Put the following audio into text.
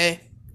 Hey.